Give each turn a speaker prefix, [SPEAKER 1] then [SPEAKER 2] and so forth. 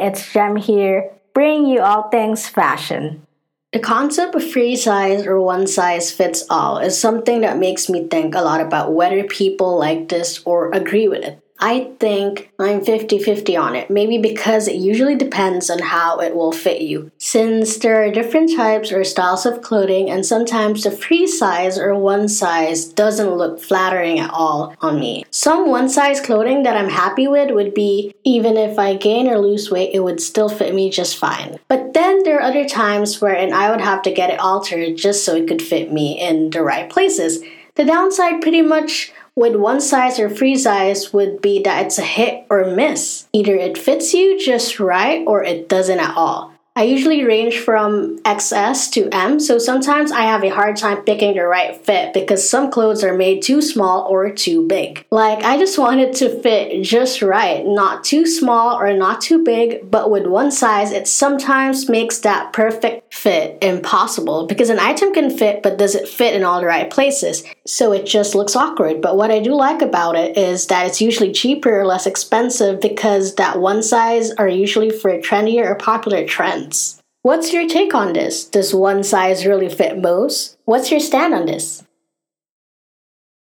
[SPEAKER 1] it's Jem here, bringing you all things fashion.
[SPEAKER 2] The concept of free size or one size fits all is something that makes me think a lot about whether people like this or agree with it. I think I'm 50 50 on it, maybe because it usually depends on how it will fit you. Since there are different types or styles of clothing, and sometimes the free size or one size doesn't look flattering at all on me. Some one size clothing that I'm happy with would be even if I gain or lose weight, it would still fit me just fine. But then there are other times wherein I would have to get it altered just so it could fit me in the right places. The downside pretty much with one size or free size would be that it's a hit or miss. Either it fits you just right or it doesn't at all. I usually range from XS to M, so sometimes I have a hard time picking the right fit because some clothes are made too small or too big. Like, I just want it to fit just right, not too small or not too big, but with one size, it sometimes makes that perfect fit impossible because an item can fit, but does it fit in all the right places? So it just looks awkward. But what I do like about it is that it's usually cheaper or less expensive because that one size are usually for trendier or popular trends. What's your take on this? Does one size really fit most? What's your stand on this?